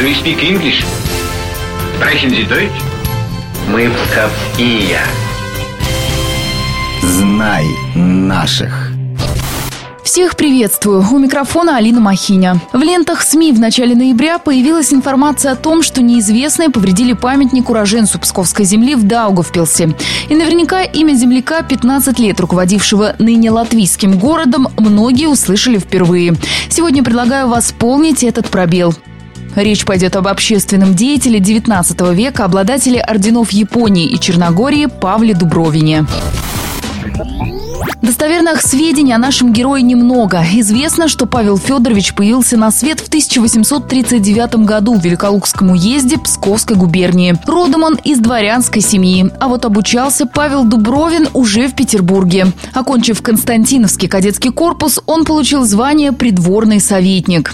Do you speak English? Sprechen Sie Deutsch? Мы псковские. Знай наших. Всех приветствую. У микрофона Алина Махиня. В лентах СМИ в начале ноября появилась информация о том, что неизвестные повредили памятник уроженцу Псковской земли в Даугавпилсе. И наверняка имя земляка, 15 лет руководившего ныне латвийским городом, многие услышали впервые. Сегодня предлагаю восполнить этот пробел. Речь пойдет об общественном деятеле 19 века, обладателе орденов Японии и Черногории Павле Дубровине. Достоверных сведений о нашем герое немного. Известно, что Павел Федорович появился на свет в 1839 году в Великолукском уезде Псковской губернии. Родом он из дворянской семьи. А вот обучался Павел Дубровин уже в Петербурге. Окончив Константиновский кадетский корпус, он получил звание придворный советник.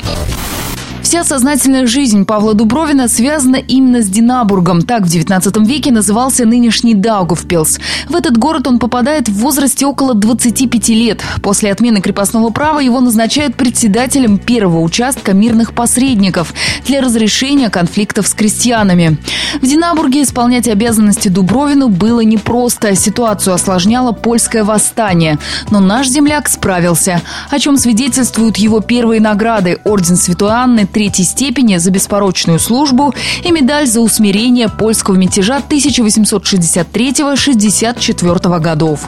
Вся сознательная жизнь Павла Дубровина связана именно с Динабургом. Так в 19 веке назывался нынешний Даугавпилс. В этот город он попадает в возрасте около 25 лет. После отмены крепостного права его назначают председателем первого участка мирных посредников для разрешения конфликтов с крестьянами. В Динабурге исполнять обязанности Дубровину было непросто. Ситуацию осложняло польское восстание. Но наш земляк справился, о чем свидетельствуют его первые награды – Орден Святой Анны, третьей степени за беспорочную службу и медаль за усмирение польского мятежа 1863-64 годов.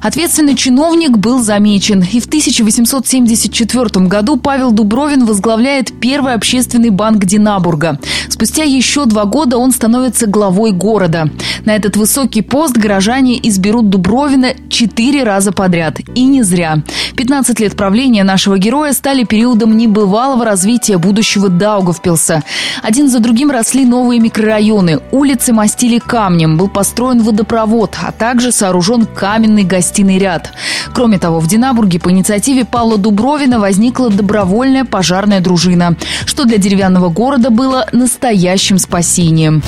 Ответственный чиновник был замечен. И в 1874 году Павел Дубровин возглавляет первый общественный банк Динабурга. Спустя еще два года он становится главой города. На этот высокий пост горожане изберут Дубровина четыре раза подряд. И не зря. 15 лет правления нашего героя стали периодом небывалого развития будущего Даугавпилса. Один за другим росли новые микрорайоны. Улицы мастили камнем, был построен водопровод, а также сооружен каменный гостиный ряд. Кроме того, в Динабурге по инициативе Павла Дубровина возникла добровольная пожарная дружина, что для деревянного города было настоящим спасением.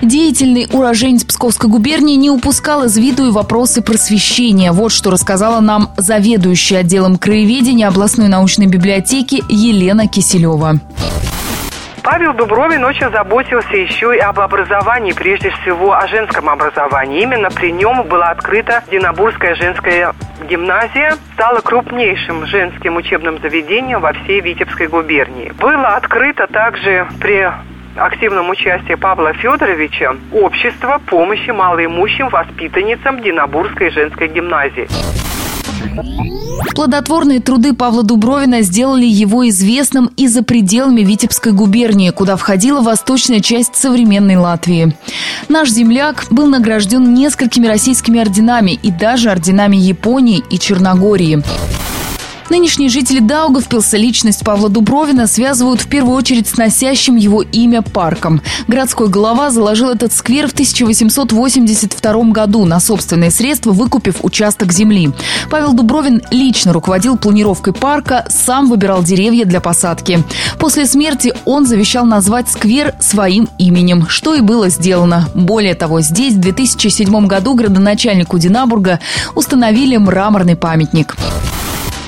Деятельный уроженец Псковской губернии не упускал из виду и вопросы просвещения. Вот что рассказала нам заведующая отделом краеведения областной научной библиотеки Елена Киселева. Павел Дубровин очень заботился еще и об образовании, прежде всего о женском образовании. Именно при нем была открыта Динабурская женская гимназия, стала крупнейшим женским учебным заведением во всей Витебской губернии. Было открыто также при активном участии Павла Федоровича общество помощи малоимущим воспитанницам Динабурской женской гимназии. Плодотворные труды Павла Дубровина сделали его известным и за пределами Витебской губернии, куда входила восточная часть современной Латвии. Наш земляк был награжден несколькими российскими орденами и даже орденами Японии и Черногории. Нынешние жители Даугавпилса личность Павла Дубровина связывают в первую очередь с носящим его имя парком. Городской глава заложил этот сквер в 1882 году на собственные средства, выкупив участок земли. Павел Дубровин лично руководил планировкой парка, сам выбирал деревья для посадки. После смерти он завещал назвать сквер своим именем, что и было сделано. Более того, здесь в 2007 году градоначальнику Динабурга установили мраморный памятник.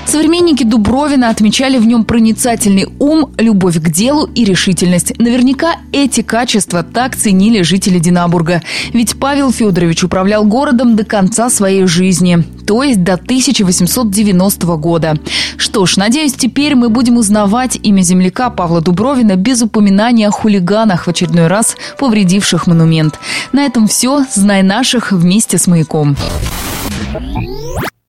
Современники Дубровина отмечали в нем проницательный ум, любовь к делу и решительность. Наверняка эти качества так ценили жители Динабурга. Ведь Павел Федорович управлял городом до конца своей жизни, то есть до 1890 года. Что ж, надеюсь, теперь мы будем узнавать имя земляка Павла Дубровина без упоминания о хулиганах в очередной раз повредивших монумент. На этом все. Знай наших вместе с «Маяком».